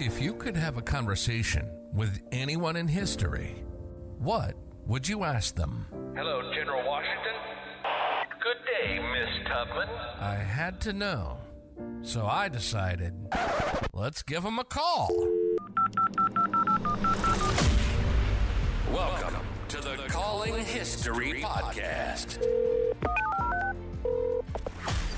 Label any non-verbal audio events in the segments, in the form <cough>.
If you could have a conversation with anyone in history, what would you ask them? Hello, General Washington. Good day, Miss Tubman. I had to know. So I decided, let's give him a call. Welcome to the Calling History Podcast.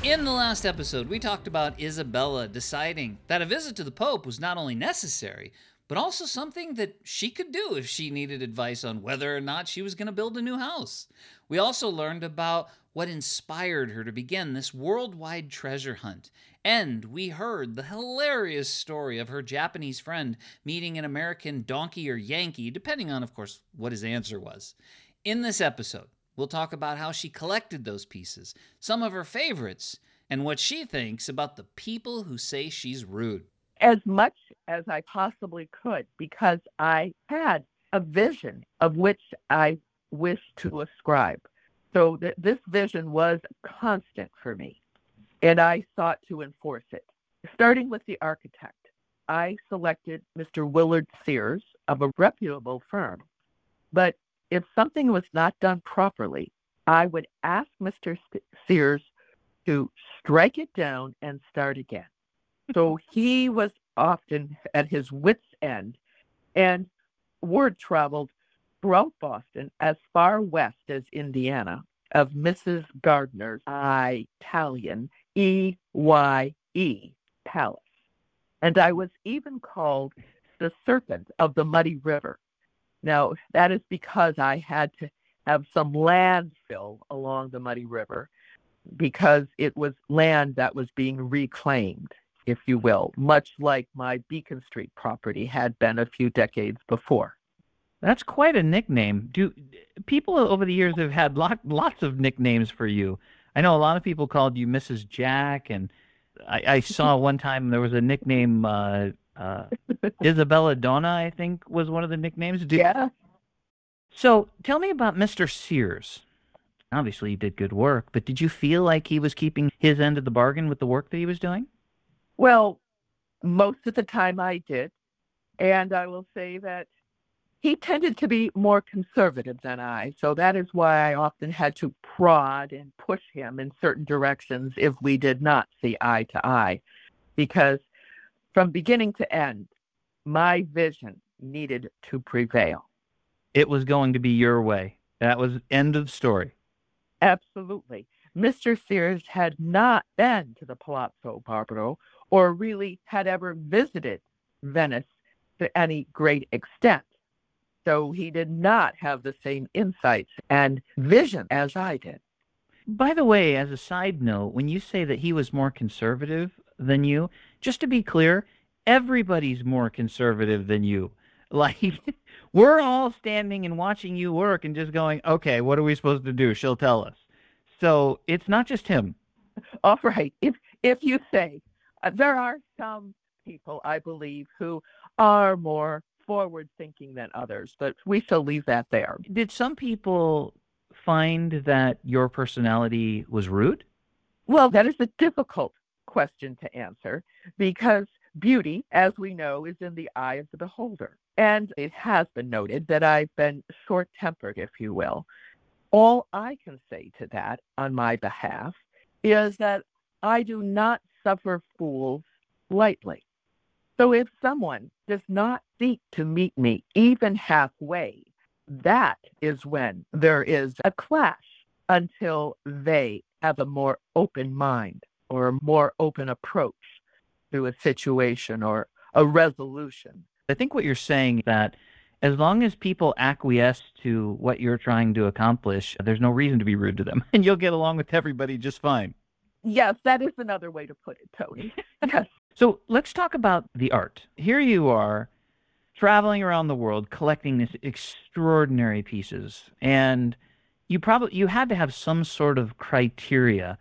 In the last episode, we talked about Isabella deciding that a visit to the Pope was not only necessary, but also something that she could do if she needed advice on whether or not she was going to build a new house. We also learned about what inspired her to begin this worldwide treasure hunt. And we heard the hilarious story of her Japanese friend meeting an American donkey or Yankee, depending on, of course, what his answer was. In this episode, we'll talk about how she collected those pieces, some of her favorites, and what she thinks about the people who say she's rude. As much as I possibly could, because I had a vision of which I wished to ascribe. So th- this vision was constant for me, and I sought to enforce it. Starting with the architect, I selected Mr. Willard Sears of a reputable firm. But if something was not done properly, I would ask Mr. Sears to strike it down and start again. So <laughs> he was often at his wits' end, and word traveled throughout Boston as far west as Indiana of Mrs. Gardner's Italian E Y E Palace. And I was even called the Serpent of the Muddy River. Now, that is because I had to have some landfill along the Muddy River because it was land that was being reclaimed, if you will, much like my Beacon Street property had been a few decades before. That's quite a nickname. Do people over the years have had lot, lots of nicknames for you? I know a lot of people called you Mrs. Jack, and I, I saw <laughs> one time there was a nickname uh, uh, Isabella Donna. I think was one of the nicknames. Did, yeah. So tell me about Mr. Sears. Obviously, he did good work, but did you feel like he was keeping his end of the bargain with the work that he was doing? Well, most of the time I did, and I will say that he tended to be more conservative than I, so that is why I often had to prod and push him in certain directions if we did not see eye to eye. Because from beginning to end, my vision needed to prevail. It was going to be your way. That was end of story. Absolutely. Mr. Sears had not been to the Palazzo Barbaro or really had ever visited Venice to any great extent. So he did not have the same insights and vision as I did. By the way, as a side note, when you say that he was more conservative than you, just to be clear, everybody's more conservative than you. <laughs> Like, we're all standing and watching you work and just going, okay, what are we supposed to do? She'll tell us. So it's not just him. <laughs> All right. If if you say uh, there are some people, I believe, who are more forward thinking than others, but we shall leave that there. Did some people find that your personality was rude? Well, that is a difficult question to answer because beauty, as we know, is in the eye of the beholder. And it has been noted that I've been short tempered, if you will. All I can say to that on my behalf is that I do not suffer fools lightly. So if someone does not seek to meet me even halfway, that is when there is a clash until they have a more open mind or a more open approach to a situation or a resolution. I think what you're saying is that as long as people acquiesce to what you're trying to accomplish, there's no reason to be rude to them, <laughs> and you'll get along with everybody just fine. Yes, that is another way to put it, Tony. <laughs> yes. So let's talk about the art. Here you are traveling around the world collecting these extraordinary pieces and you probably you had to have some sort of criteria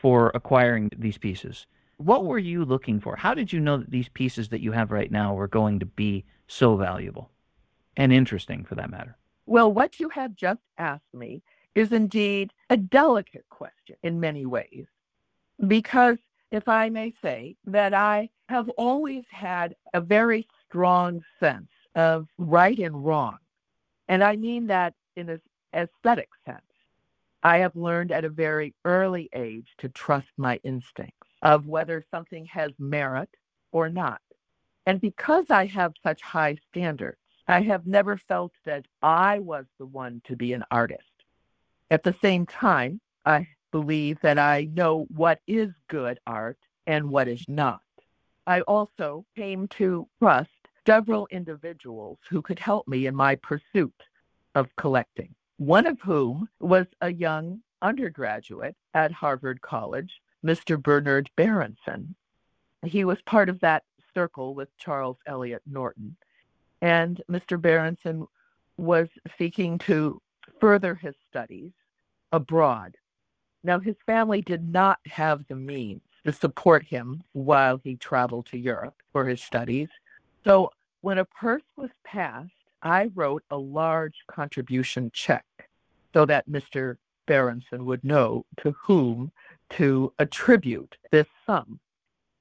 for acquiring these pieces. What were you looking for? How did you know that these pieces that you have right now were going to be so valuable and interesting for that matter? Well, what you have just asked me is indeed a delicate question in many ways because if I may say, that I have always had a very strong sense of right and wrong. And I mean that in an aesthetic sense. I have learned at a very early age to trust my instincts of whether something has merit or not. And because I have such high standards, I have never felt that I was the one to be an artist. At the same time, I believe that I know what is good art and what is not. I also came to trust several individuals who could help me in my pursuit of collecting, one of whom was a young undergraduate at Harvard College, Mr. Bernard Berenson. He was part of that circle with Charles Eliot Norton. And Mr. Berenson was seeking to further his studies abroad. Now, his family did not have the means to support him while he traveled to Europe for his studies. So, when a purse was passed, I wrote a large contribution check so that Mr. Berenson would know to whom to attribute this sum.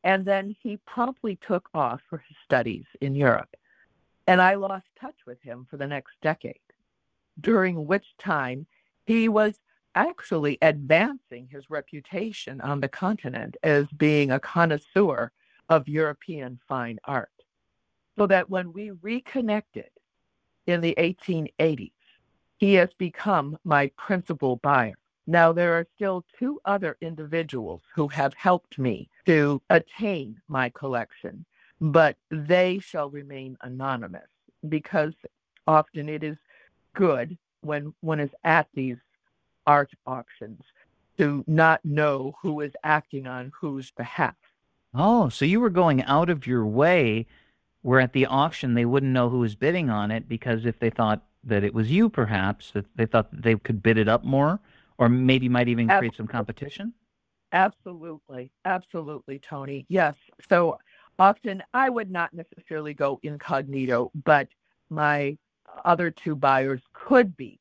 And then he promptly took off for his studies in Europe. And I lost touch with him for the next decade, during which time he was actually advancing his reputation on the continent as being a connoisseur of European fine art. So that when we reconnected in the 1880s, he has become my principal buyer. Now, there are still two other individuals who have helped me to attain my collection, but they shall remain anonymous because often it is good when one is at these art auctions to not know who is acting on whose behalf. Oh, so you were going out of your way where at the auction they wouldn't know who was bidding on it because if they thought that it was you, perhaps, that they thought that they could bid it up more or maybe might even create some competition? Absolutely. Absolutely, Tony. Yes. So often I would not necessarily go incognito, but my other two buyers could be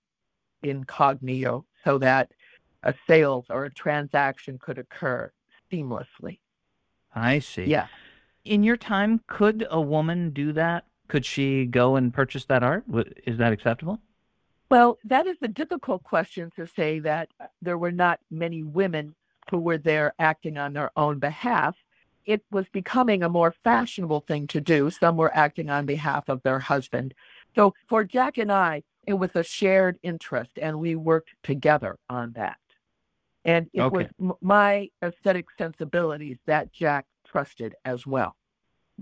incognito so that a sales or a transaction could occur seamlessly. I see. Yeah. In your time, could a woman do that? Could she go and purchase that art? Is that acceptable? Well, that is a difficult question to say that there were not many women who were there acting on their own behalf. It was becoming a more fashionable thing to do. Some were acting on behalf of their husband. So for Jack and I, it was a shared interest, and we worked together on that. And it Okay. was my aesthetic sensibilities that Jack trusted as well.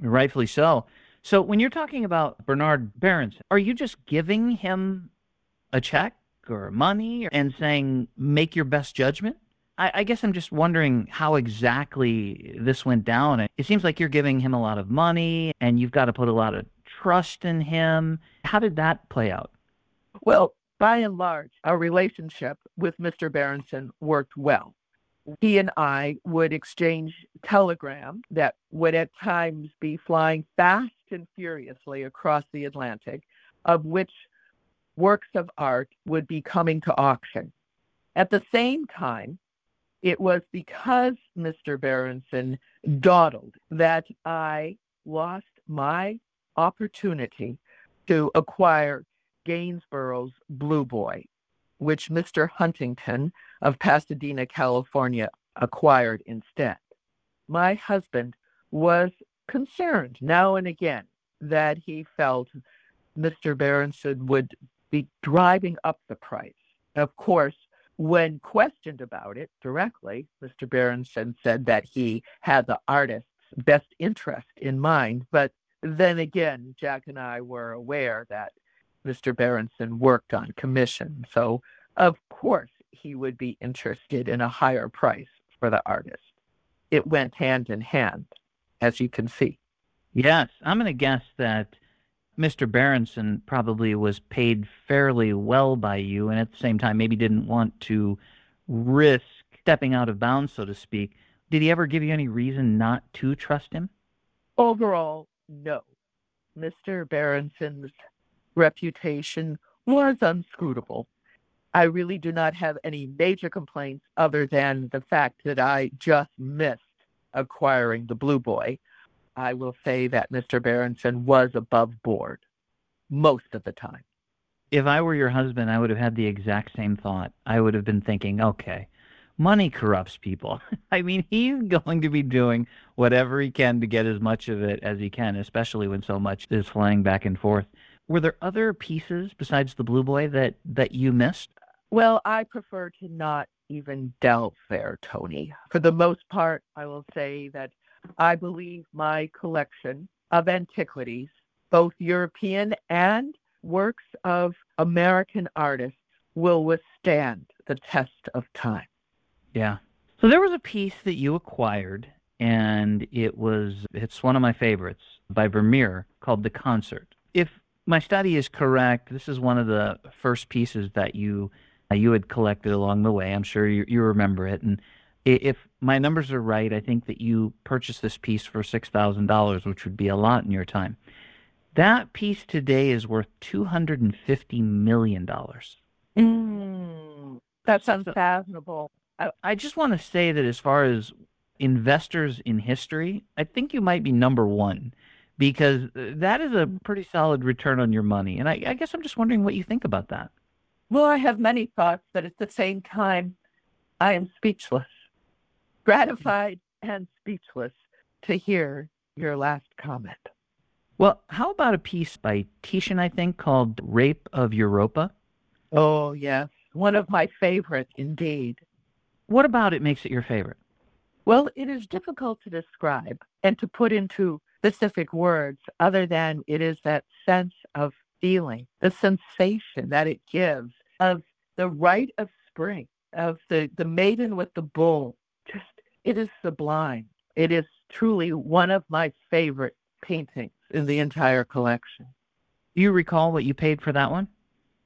Rightfully so. So when you're talking about Bernard Berenson, are you just giving him a check or money and saying, make your best judgment? I, I guess I'm just wondering how exactly this went down. It seems like you're giving him a lot of money and you've got to put a lot of trust in him. How did that play out? Well, by and large, our relationship with Mr. Berenson worked well. He and I would exchange telegrams that would at times be flying fast and furiously across the Atlantic, of which works of art would be coming to auction. At the same time, it was because Mr. Berenson dawdled that I lost my opportunity to acquire Gainsborough's Blue Boy, which Mr. Huntington of Pasadena, California, acquired instead. My husband was concerned now and again that he felt Mr. Berenson would be driving up the price. Of course, when questioned about it directly, Mr. Berenson said that he had the artist's best interest in mind. But then again, Jack and I were aware that Mr. Berenson worked on commission. So, of course, he would be interested in a higher price for the artist. It went hand in hand, as you can see. Yes, I'm going to guess that Mr. Berenson probably was paid fairly well by you, and at the same time, maybe didn't want to risk stepping out of bounds, so to speak. Did he ever give you any reason not to trust him? Overall, no. Mr. Berenson's reputation was unscrutable. I really do not have any major complaints other than the fact that I just missed acquiring the Blue Boy, I will say that Mr. Berenson was above board most of the time. If I were your husband, I would have had the exact same thought. I would have been thinking, okay, money corrupts people. <laughs> I mean, he's going to be doing whatever he can to get as much of it as he can, especially when so much is flying back and forth. Were there other pieces besides the Blue Boy that, that you missed? Well, I prefer to not even delve there, Tony. For the most part, I will say that I believe my collection of antiquities, both European and works of American artists, will withstand the test of time. Yeah. So there was a piece that you acquired, and it was it's one of my favorites by Vermeer called The Concert. If my study is correct, this is one of the first pieces that you you had collected along the way. I'm sure you, you remember it. And if my numbers are right, I think that you purchased this piece for six thousand dollars, which would be a lot in your time. That piece today is worth two hundred and fifty million dollars. Mm, that's unfathomable. I, I just want to say that as far as investors in history, I think you might be number one because uh, that is a pretty solid return on your money. And I, I guess I'm just wondering what you think about that. Well, I have many thoughts, but at the same time, I am speechless, gratified and speechless to hear your last comment. Well, how about a piece by Titian, I think, called Rape of Europa? Oh, yes. One of my favorite, indeed. What about it makes it your favorite? Well, it is difficult to describe and to put into specific words other than it is that sense of feeling, the sensation that it gives of the rite of spring, of the, the maiden with the bull. Just, it is sublime. It is truly one of my favorite paintings in the entire collection. Do you recall what you paid for that one?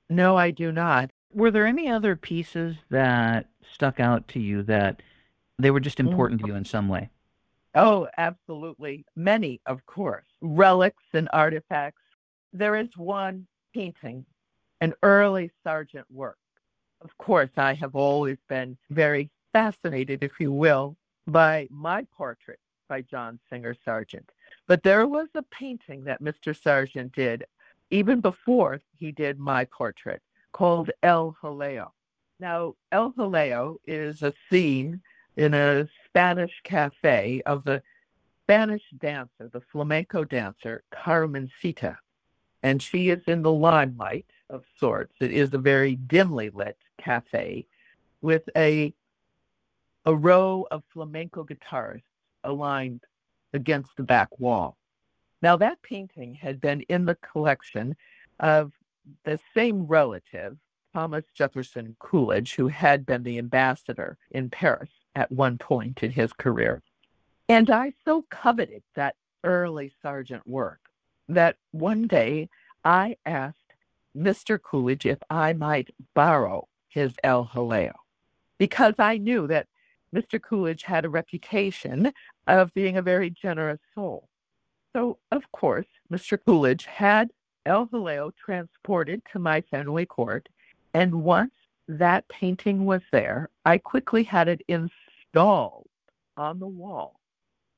No, I do not. Were there any other pieces that stuck out to you that they were just Mm. important to you in some way? Oh, absolutely. Many, of course. Relics and artifacts. There is one painting, an early Sargent work. Of course, I have always been very fascinated, if you will, by my portrait by John Singer Sargent. But there was a painting that Mr. Sargent did even before he did my portrait called El Jaleo. Now, El Jaleo is a scene in a Spanish cafe of the Spanish dancer, the flamenco dancer, Carmencita. And she is in the limelight of sorts. It is a very dimly lit cafe with a, a row of flamenco guitarists aligned against the back wall. Now, that painting had been in the collection of the same relative, Thomas Jefferson Coolidge, who had been the ambassador in Paris at one point in his career. And I so coveted that early Sargent work that one day I asked Mr. Coolidge if I might borrow his El Jaleo because I knew that Mr. Coolidge had a reputation of being a very generous soul. So, of course, Mr. Coolidge had El Jaleo transported to my Fenway court, and once that painting was there, I quickly had it installed on the wall.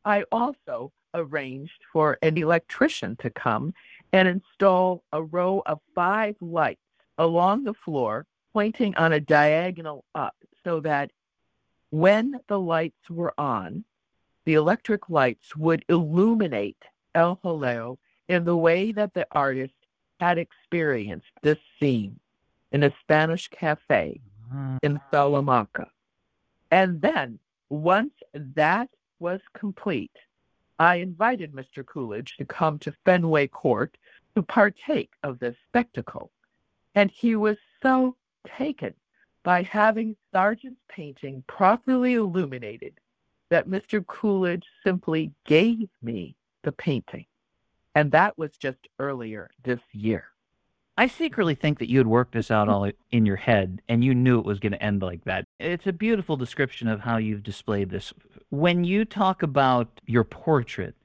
I also arranged for an electrician to come and install a row of five lights along the floor, pointing on a diagonal up, so that when the lights were on, the electric lights would illuminate El Jaleo in the way that the artist had experienced this scene in a Spanish cafe in Salamanca. And then, once that was complete, I invited Mr. Coolidge to come to Fenway Court to partake of this spectacle. And he was so taken by having Sargent's painting properly illuminated that Mr. Coolidge simply gave me the painting. And that was just earlier this year. I secretly think that you had worked this out all in your head and you knew it was going to end like that. It's a beautiful description of how you've displayed this. When you talk about your portrait,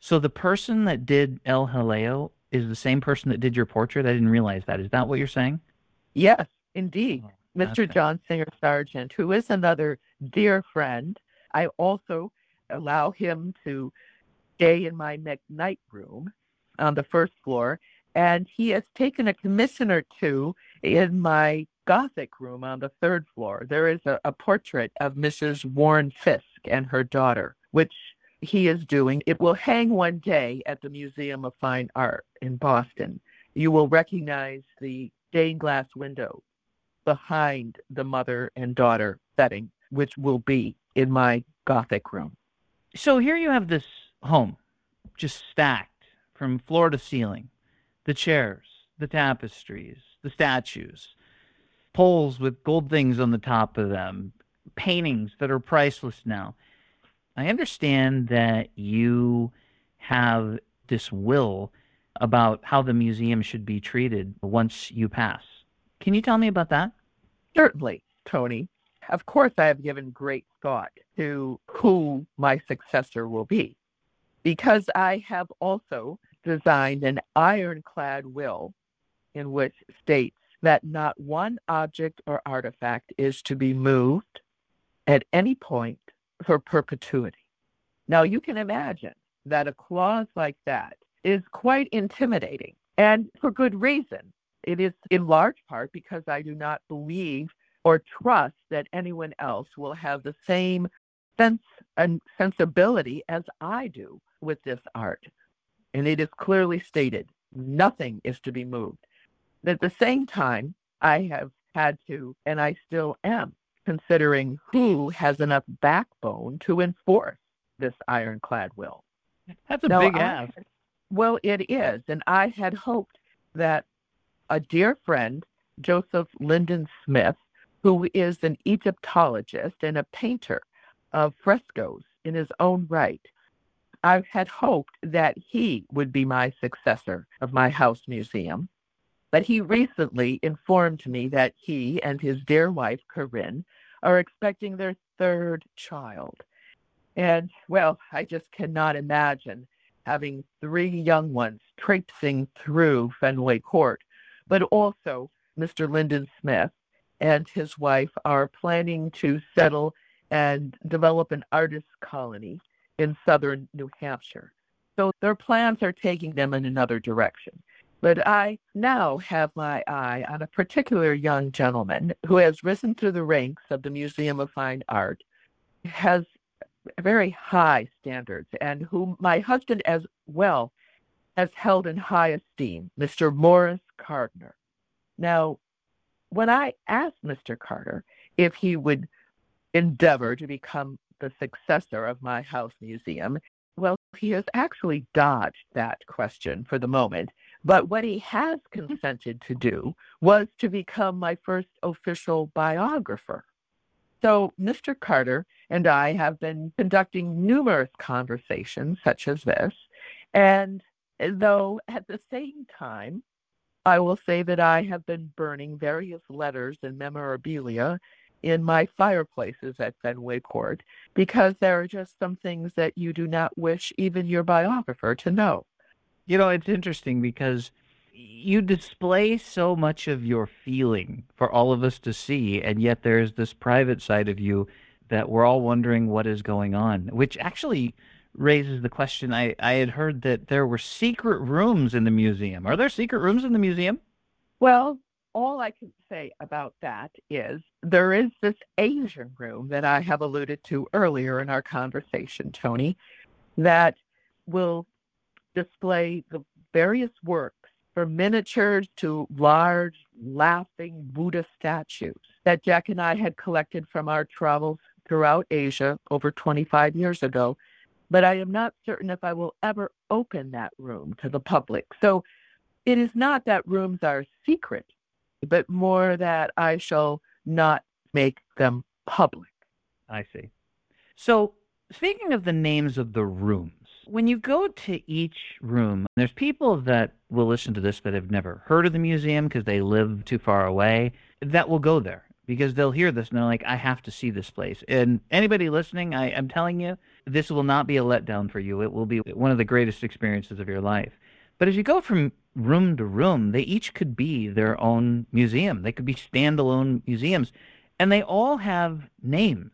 so the person that did El Jaleo is the same person that did your portrait? I didn't realize that. Is that what you're saying? Yes, indeed. Oh, Mr. okay. John Singer Sargent, who is another dear friend. I also allow him to stay in my Macknight room on the first floor, and he has taken a commission or two in my Gothic room on the third floor. There is a, a portrait of Mrs. Warren Fiske and her daughter, which he is doing. It will hang one day at the Museum of Fine Art in Boston. You will recognize the stained glass window behind the mother and daughter setting, which will be in my Gothic room. So here you have this home just stacked from floor to ceiling the chairs, the tapestries, the statues, poles with gold things on the top of them, paintings that are priceless now. I understand that you have this will about how the museum should be treated once you pass. Can you tell me about that? Certainly, Tony. Of course, I have given great thought to who my successor will be because I have also designed an ironclad will in which states that not one object or artifact is to be moved at any point for perpetuity. Now, you can imagine that a clause like that is quite intimidating, and for good reason. It is in large part because I do not believe or trust that anyone else will have the same sense and sensibility as I do with this art. And it is clearly stated nothing is to be moved. At the same time, I have had to, and I still am, considering who has enough backbone to enforce this ironclad will. That's a Now, big I- ask. Well, it is. And I had hoped that a dear friend, Joseph Lindon Smith, who is an Egyptologist and a painter of frescoes in his own right, I had hoped that he would be my successor of my house museum. But he recently informed me that he and his dear wife, Corinne, are expecting their third child. And, well, I just cannot imagine having three young ones traipsing through Fenway Court. But also, Mr. Lindon Smith and his wife are planning to settle and develop an artist colony in southern New Hampshire. So their plans are taking them in another direction. But I now have my eye on a particular young gentleman who has risen through the ranks of the Museum of Fine Art, has very high standards, and whom my husband as well has held in high esteem, Mr. Morris Carter. Now, when I asked Mr. Carter if he would endeavor to become the successor of my house museum, well, he has actually dodged that question for the moment. But what he has hmm. consented to do was to become my first official biographer. So, Mr. Carter and I have been conducting numerous conversations such as this. And eh, though at the same time, I will say that I have been burning various letters and memorabilia in my fireplaces at Fenway Court because there are just some things that you do not wish even your biographer to know. You know, it's interesting because you display so much of your feeling for all of us to see, and yet there's this private side of you that we're all wondering what is going on, which actually raises the question. I, I had heard that there were secret rooms in the museum. Are there secret rooms in the museum? Well, all I can say about that is there is this Asian room that I have alluded to earlier in our conversation, Tony, that will display the various works from miniatures to large, laughing Buddha statues that Jack and I had collected from our travels throughout Asia over 25 years ago. But I am not certain if I will ever open that room to the public. So it is not that rooms are secret, but more that I shall not make them public. I see. So, speaking of the names of the rooms, when you go to each room, there's people that will listen to this that have never heard of the museum because they live too far away that will go there because they'll hear this and they're like, I have to see this place. And anybody listening, I am telling you, this will not be a letdown for you. It will be one of the greatest experiences of your life. But as you go from room to room, they each could be their own museum. They could be standalone museums, and they all have names.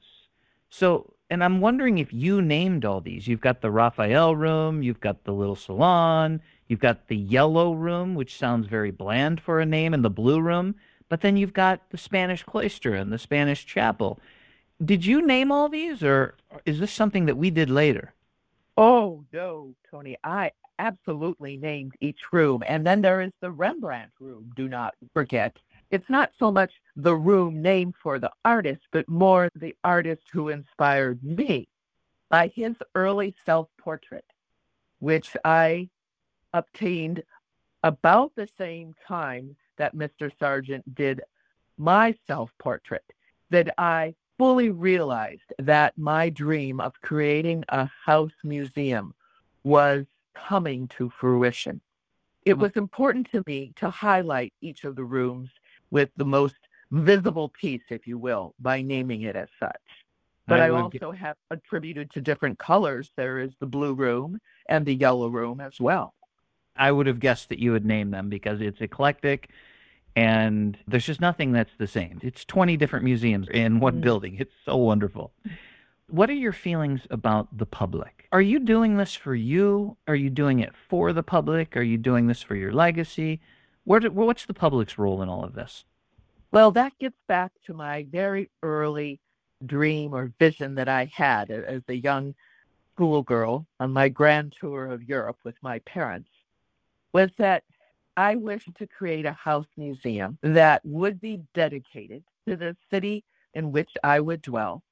So and I'm wondering if you named all these. You've got the Raphael room, you've got the little salon, you've got the yellow room, which sounds very bland for a name, and the blue room. But then you've got the Spanish cloister and the Spanish chapel. Did you name all these, or is this something that we did later? Oh, no, Tony. I absolutely named each room. And then there is the Rembrandt room, do not forget. It's not so much the room named for the artist, but more the artist who inspired me by his early self portrait, which I obtained about the same time that Mr. Sargent did my self portrait, that I fully realized that my dream of creating a house museum was coming to fruition. It was important to me to highlight each of the rooms with the most visible piece, if you will, by naming it as such. But I, would also have attributed to different colors. There is the blue room and the yellow room as well. I would have guessed that you would name them because it's eclectic and there's just nothing that's the same. It's 20 different museums in one Mm. building. It's so wonderful. What are your feelings about the public? Are you doing this for you? Are you doing it for the public? Are you doing this for your legacy? Where do, what's the public's role in all of this? Well, that gets back to my very early dream or vision that I had as a young schoolgirl on my grand tour of Europe with my parents was that I wished to create a house museum that would be dedicated to the city in which I would dwell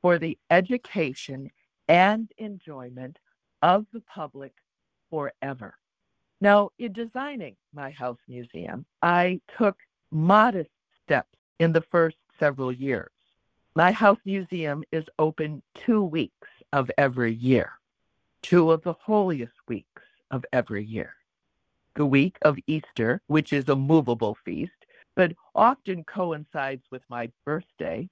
for the education and enjoyment of the public forever. Now, in designing my house museum, I took modest steps in the first several years. My house museum is open two weeks of every year, two of the holiest weeks of every year. The week of Easter, which is a movable feast, but often coincides with my birthday,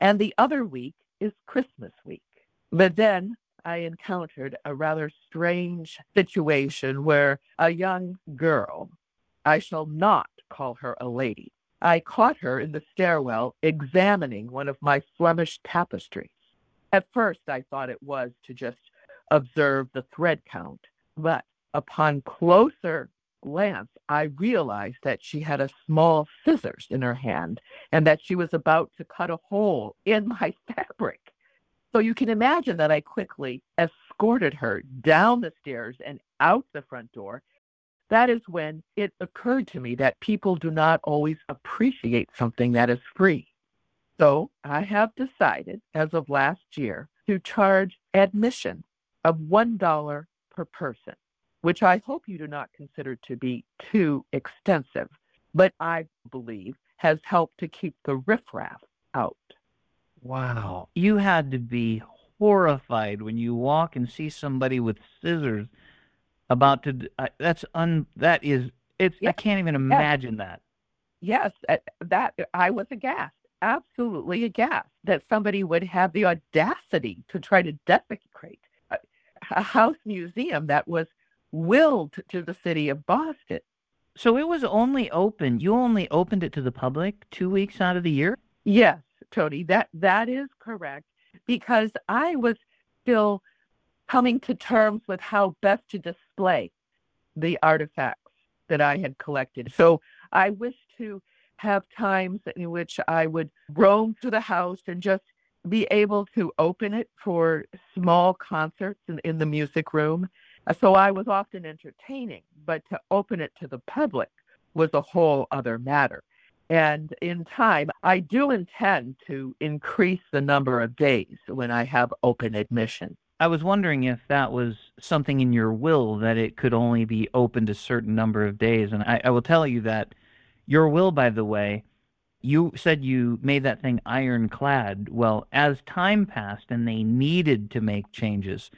and the other week is Christmas week. But then I encountered a rather strange situation where a young girl, I shall not call her a lady, I caught her in the stairwell examining one of my Flemish tapestries. At first, I thought it was to just observe the thread count, but upon closer glance, I realized that she had a small scissors in her hand and that she was about to cut a hole in my <laughs> fabric. So you can imagine that I quickly escorted her down the stairs and out the front door. That is when it occurred to me that people do not always appreciate something that is free. So I have decided, as of last year, to charge admission of $1 per person, which I hope you do not consider to be too extensive, but I believe has helped to keep the riffraff out. Wow. You had to be horrified when you walk and see somebody with scissors about to I- that's un that is it's I can't even imagine that. Yes, at that I was aghast, absolutely aghast that somebody would have the audacity to try to desecrate a, a house museum that was willed to the city of Boston. So it was only open. You only opened it to the public 2 weeks out of the year? Yes, Tony, that that is correct because I was still coming to terms with how best to display the artifacts that I had collected. So I wish to have times in which I would roam through the house and just be able to open it for small concerts in, in the music room. So I was often entertaining, but to open it to the public was a whole other matter. And in time, I do intend to increase the number of days when I have open admission. I was wondering if that was something in your will that it could only be opened a certain number of days. And I, I will tell you that your will, by the way, you said you made that thing ironclad. Well, as time passed and they needed to make changes,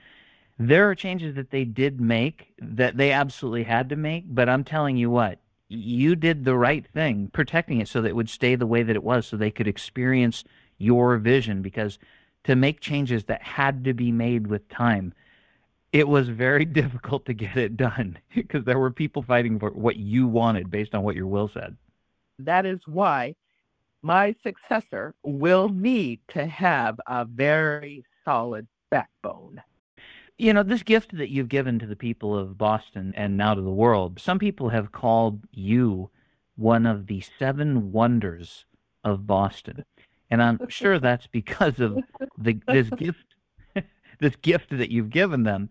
there are changes that they did make that they absolutely had to make. But I'm telling you what, you did the right thing, protecting it so that it would stay the way that it was, so they could experience your vision. Because to make changes that had to be made with time, it was very <laughs> difficult to get it done because there were people fighting for what you wanted based on what your will said. That is why my successor will need to have a very solid backbone. You know, this gift that you've given to the people of Boston and now to the world, some people have called you one of the seven wonders of Boston. And I'm sure that's because of the this gift <laughs> this gift that you've given them.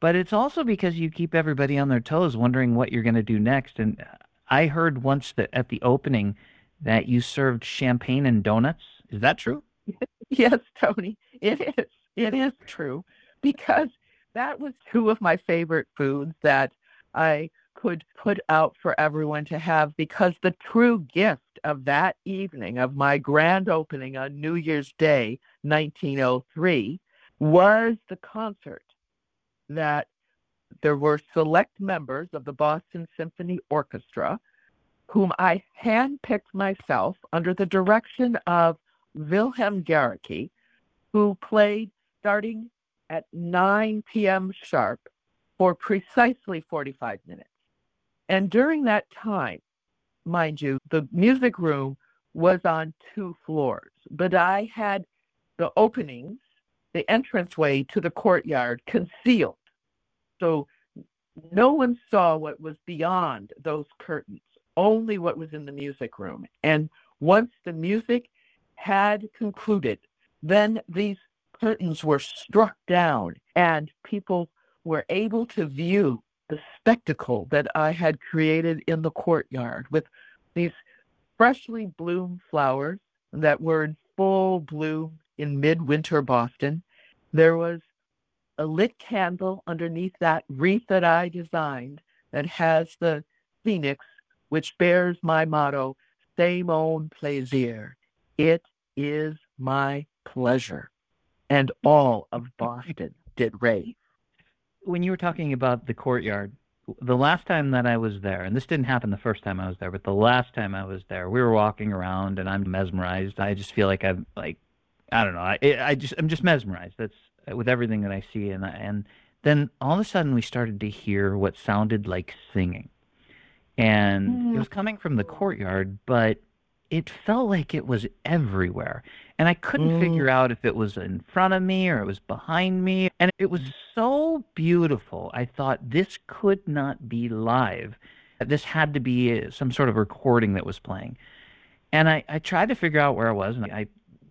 But it's also because you keep everybody on their toes wondering what you're going to do next. And I heard once that at the opening that you served champagne and donuts. Is that true? <laughs> Yes, Tony, it is. It is true <laughs> because that was two of my favorite foods that I could put out for everyone to have because the true gift of that evening of my grand opening on New Year's Day 1903 was the concert that there were select members of the Boston Symphony Orchestra whom I handpicked myself under the direction of Wilhelm Gericke, who played starting at 9 p.m. sharp for precisely 45 minutes. And during that time, mind you, the music room was on two floors, but I had the openings, the entranceway to the courtyard concealed. So no one saw what was beyond those curtains, only what was in the music room. And once the music had concluded, then these curtains were struck down and people were able to view the spectacle that I had created in the courtyard with these freshly bloomed flowers that were in full bloom in midwinter Boston. There was a lit candle underneath that wreath that I designed that has the phoenix, which bears my motto, C'est mon plaisir. It is my pleasure. And all of Boston did rave. When you were talking about the courtyard, the last time that I was there, and this didn't happen the first time I was there, but the last time I was there, we were walking around and I'm mesmerized. I just feel like I'm like, I don't know. I, I just, I'm just mesmerized. That's with everything that I see. And, and then all of a sudden we started to hear what sounded like singing. And it mm. was coming from the courtyard, but it felt like it was everywhere. And I couldn't Mm. figure out if it was in front of me or it was behind me. And it was so beautiful. I thought this could not be live. This had to be uh, some sort of recording that was playing. And I, I tried to figure out where I was. And I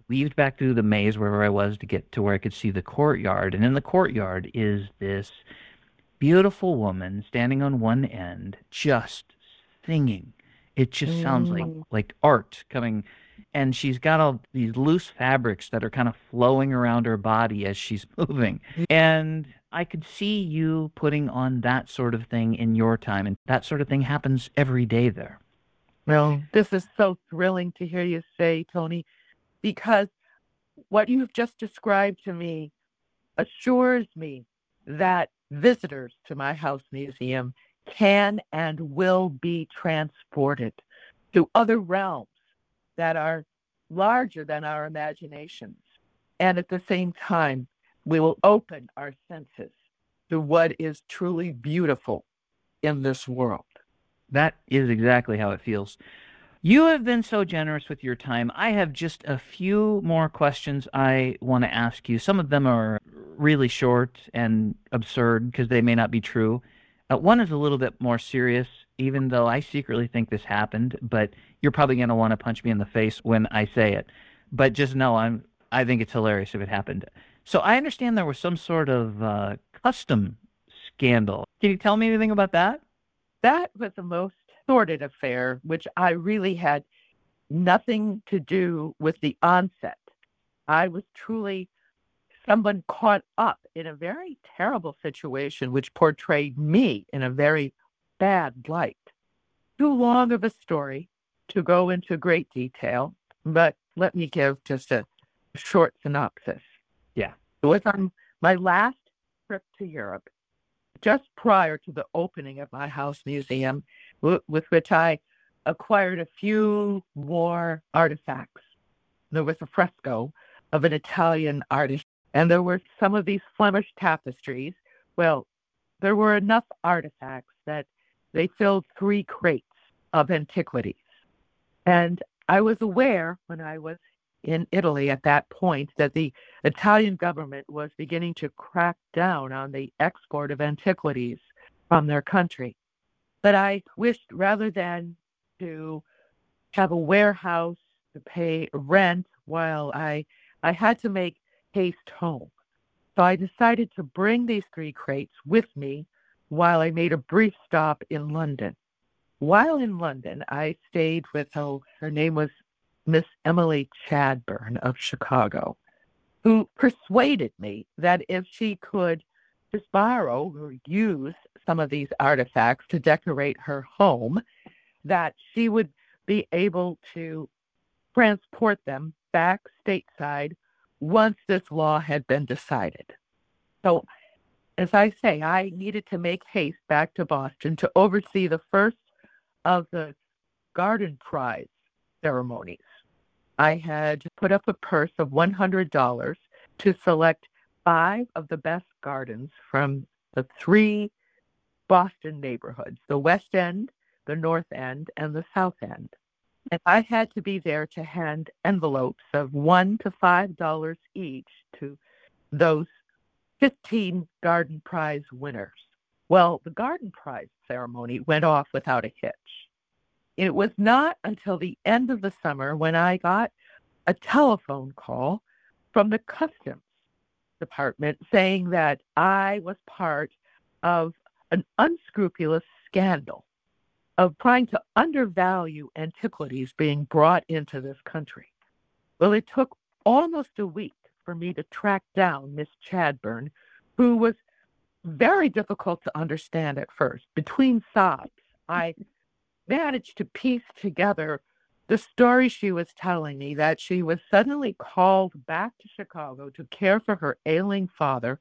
weaved back through the maze wherever I was to get to where I could see the courtyard. And in the courtyard is this beautiful woman standing on one end, just singing. It just sounds like Mm. like art coming, and she's got all these loose fabrics that are kind of flowing around her body as she's <laughs> moving. And I could see you putting on that sort of thing in your time, and that sort of thing happens every day there. Well, this is so thrilling to hear you say, Tony, because what you've just described to me assures me that visitors to my house museum can and will be transported to other realms that are larger than our imaginations. And at the same time, we will open our senses to what is truly beautiful in this world. That is exactly how it feels. You have been so generous with your time. I have just a few more questions I want to ask you. Some of them are really short and absurd because they may not be true. Uh, one is a little bit more serious, even though I secretly think this happened, but you're probably going to want to punch me in the face when I say it. But just know I'm I think it's hilarious if it happened. So I understand there was some sort of uh, custom scandal. Can you tell me anything about that? that was the most sordid affair, which I really had nothing to do with the onset. I was truly someone caught up in a very terrible situation, which portrayed me in a very bad light. Too long of a story to go into great detail, but let me give just a short synopsis. Yeah. It was on my last trip to Europe just prior to the opening of my house museum, w- with which I acquired a few more artifacts. There was a fresco of an Italian artist, and there were some of these Flemish tapestries. Well, there were enough artifacts that they filled three crates of antiquities. And I was aware when I was in Italy at that point that the Italian government was beginning to crack down on the export of antiquities from their country. But I wished rather than to have a warehouse to pay rent while I I had to make haste home. So I decided to bring these three crates with me while I made a brief stop in London. While in London, I stayed with her, her name was Miss Emily Chadbourne of Chicago, who persuaded me that if she could just borrow or use some of these artifacts to decorate her home, that she would be able to transport them back stateside once this law had been decided. So, as I say, I needed to make haste back to Boston to oversee the first of the garden prize ceremonies. I had put up a purse of $100 to select five of the best gardens from the three Boston neighborhoods the West End, the North End, and the South End. And I had to be there to hand envelopes of one to five dollars each to those 15 garden prize winners. Well, the garden prize ceremony went off without a hitch. It was not until the end of the summer when I got a telephone call from the customs department saying that I was part of an unscrupulous scandal of trying to undervalue antiquities being brought into this country. Well, it took almost a week for me to track down Miss Chadbourne, who was very difficult to understand at first. Between sobs, I <laughs> managed to piece together the story she was telling me that she was suddenly called back to Chicago to care for her ailing father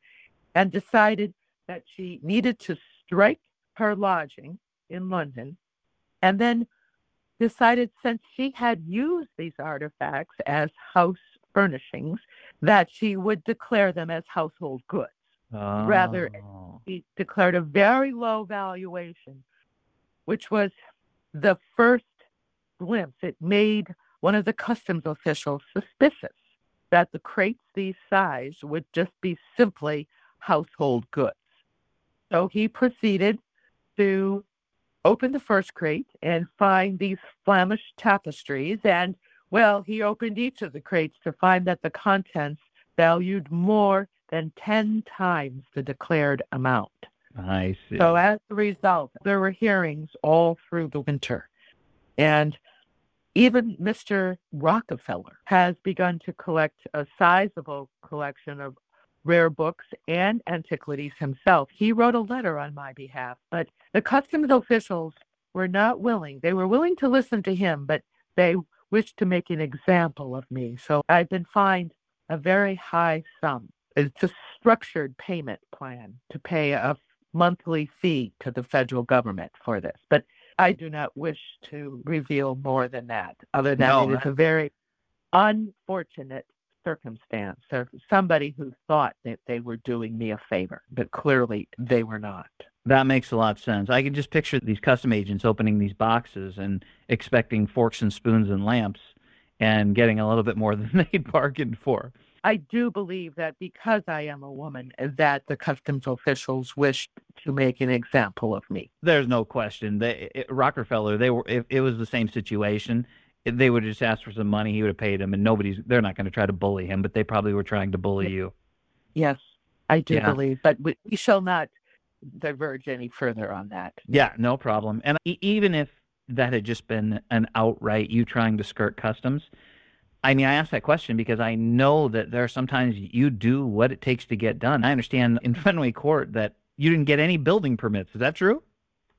and decided that she needed to strike her lodging in London and then decided since she had used these artifacts as house furnishings that she would declare them as household goods. Oh. Rather, ah. she declared a very low valuation, which was the first glimpse. It made one of the customs officials suspicious that the crates these size would just be simply household goods. So he proceeded to open the first crate and find these Flemish tapestries. And, well, he opened each of the crates to find that the contents valued more than 10 times the declared amount. I see. So, as a result, there were hearings all through the winter. And even Mr. Rockefeller has begun to collect a sizable collection of rare books and antiquities himself. He wrote a letter on my behalf, but the customs officials were not willing. They were willing to listen to him, but they wished to make an example of me. So I've been fined a very high sum. It's a structured payment plan to pay a monthly fee to the federal government for this. But I do not wish to reveal more than that, other than No, it is a very unfortunate circumstance of somebody who thought that they were doing me a favor, but clearly they were not. That makes a lot of sense. I can just picture these custom agents opening these boxes and expecting forks and spoons and lamps and getting a little bit more <laughs> than they'd bargained for. I do believe that because I am a woman, that the customs officials wished to make an example of me. There's no question. They, it, Rockefeller, they were. If it was the same situation, they would have just asked for some money. He would have paid them, and nobody's. They're not going to try to bully him, but they probably were trying to bully you. Yes, I do Yeah. believe, but we, we shall not diverge any further on that. Yeah, no problem. And even if that had just been an outright you trying to skirt customs, I mean, I ask that question because I know that there are sometimes you do what it takes to get done. I understand in <laughs> Fenway Court that you didn't get any building permits. Is that true?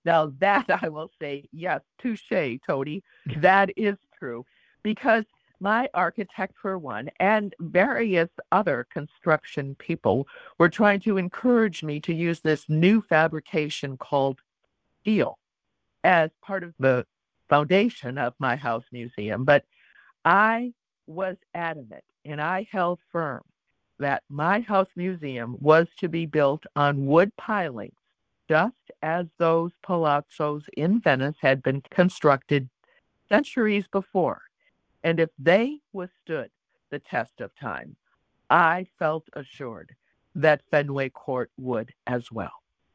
Now that I will say, yes, touche, Tony. That is true. Because my architect, for one, and various other construction people were trying to encourage me to use this new fabrication called steel as part of the foundation of my house museum. But I was adamant and I held firm that my house museum was to be built on wood pilings just as those palazzos in Venice had been constructed centuries before. And if they withstood the test of time. I felt assured that Fenway Court would as well.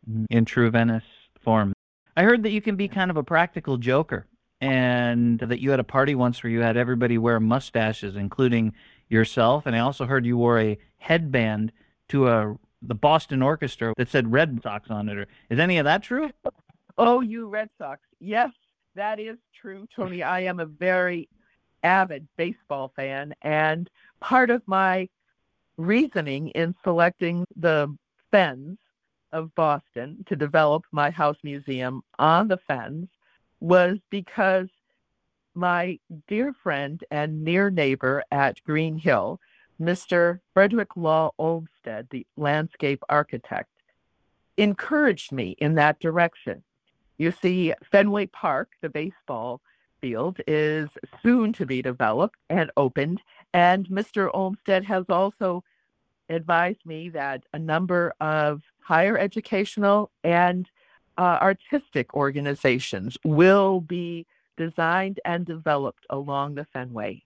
Mm-hmm. In true Venice form. I heard that you can be kind of a practical joker and that you had a party once where you had everybody wear mustaches, including yourself. And I also heard you wore a headband to a the Boston Orchestra that said Red Sox on it. Or is any of that true? Oh, you Red Sox. Yes, that is true, Tony. I am a very avid baseball fan, and part of my reasoning in selecting the Fens of Boston to develop my house museum on the Fens was because my dear friend and near neighbor at Green Hill, Mr. Frederick Law Olmsted, the landscape architect, encouraged me in that direction. You see, Fenway Park, the baseball field, is soon to be developed and opened, and Mr. Olmsted has also advised me that a number of higher educational and uh, artistic organizations will be designed and developed along the Fenway.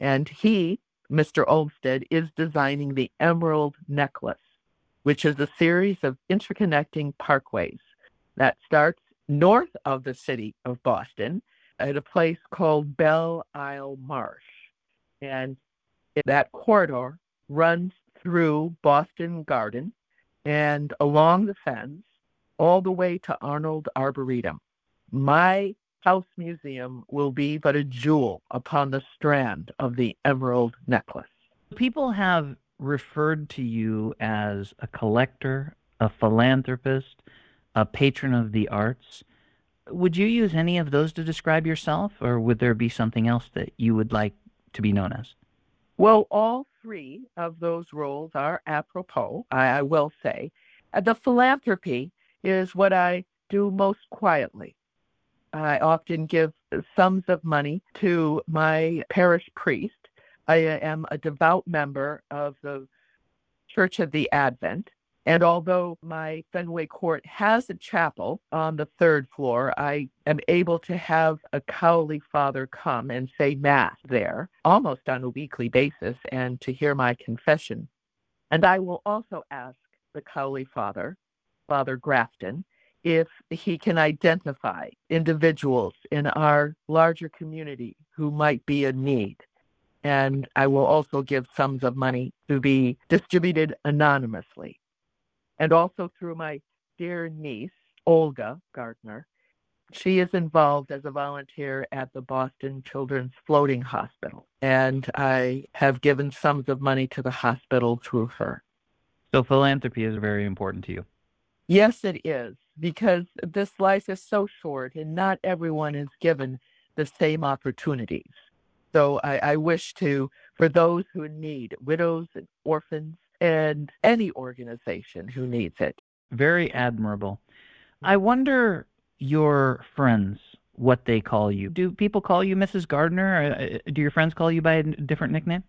And he, Mr. Olmsted, is designing the Emerald Necklace, which is a series of interconnecting parkways that starts north of the city of Boston at a place called Belle Isle Marsh. And that corridor runs through Boston Garden and along the Fens all the way to Arnold Arboretum. My house museum will be but a jewel upon the strand of the emerald necklace. People have referred to you as a collector, a philanthropist, a patron of the arts. Would you use any of those to describe yourself, or would there be something else that you would like to be known as? Well, all three of those roles are apropos, I, I will say. Uh, the philanthropy is what I do most quietly. I often give sums of money to my parish priest. I am a devout member of the Church of the Advent. And although my Fenway Court has a chapel on the third floor, I am able to have a Cowley father come and say Mass there almost on a weekly basis and to hear my confession. And I will also ask the Cowley father, Father Grafton, if he can identify individuals in our larger community who might be in need. And I will also give sums of money to be distributed anonymously. And also through my dear niece, Olga Gardner. She is involved as a volunteer at the Boston Children's Floating Hospital. And I have given sums of money to the hospital through her. So philanthropy is very important to you. Yes, it is, because this life is so short and not everyone is given the same opportunities. So I, I wish to, for those who need, widows and orphans, and any organization who needs it. Very admirable. I wonder your friends what they call you. Do people call you Mrs. Gardner? Uh, uh, do your friends call you by a different nickname?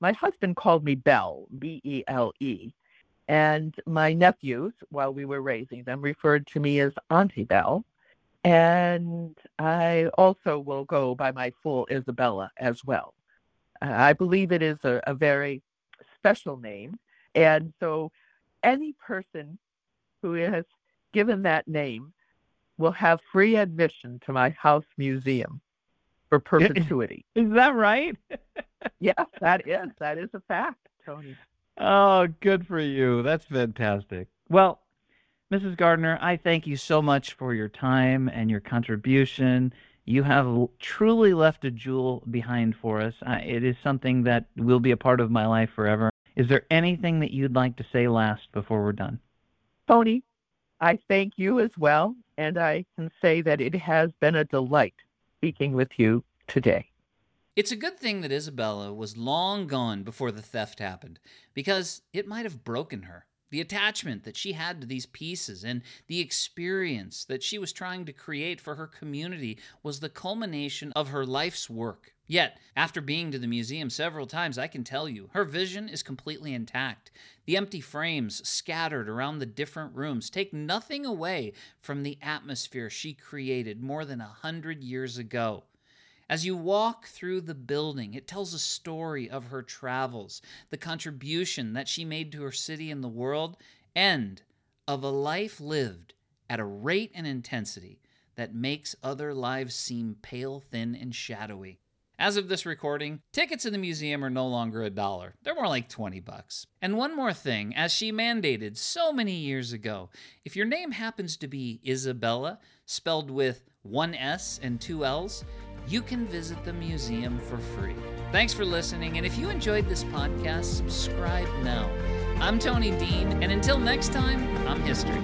My husband called me Belle, B E L E. And my nephews, while we were raising them, referred to me as Auntie Belle. And I also will go by my full Isabella as well. Uh, I believe it is a, a very special name. And so any person who has given that name will have free admission to my house museum for perpetuity. <laughs> Is that right? <laughs> yes, that is. That is a fact, Tony. Oh, good for you. That's fantastic. Well, Mrs. Gardner, I thank you so much for your time and your contribution. You have truly left a jewel behind for us. it is something that will be a part of my life forever. Is there anything that you'd like to say last before we're done? Tony, I thank you as well, and I can say that it has been a delight speaking with you today. It's a good thing that Isabella was long gone before the theft happened, because it might have broken her. The attachment that she had to these pieces and the experience that she was trying to create for her community was the culmination of her life's work. Yet, after being to the museum several times, I can tell you her vision is completely intact. The empty frames scattered around the different rooms take nothing away from the atmosphere she created more than a hundred years ago. As you walk through the building, it tells a story of her travels, the contribution that she made to her city and the world, and of a life lived at a rate and intensity that makes other lives seem pale, thin, and shadowy. As of this recording, tickets in the museum are no longer a dollar. They're more like 20 bucks. And one more thing, as she mandated so many years ago, if your name happens to be Isabella, spelled with one S and two L's, you can visit the museum for free. Thanks for listening, and if you enjoyed this podcast, subscribe now. I'm Tony Dean, and until next time, I'm History.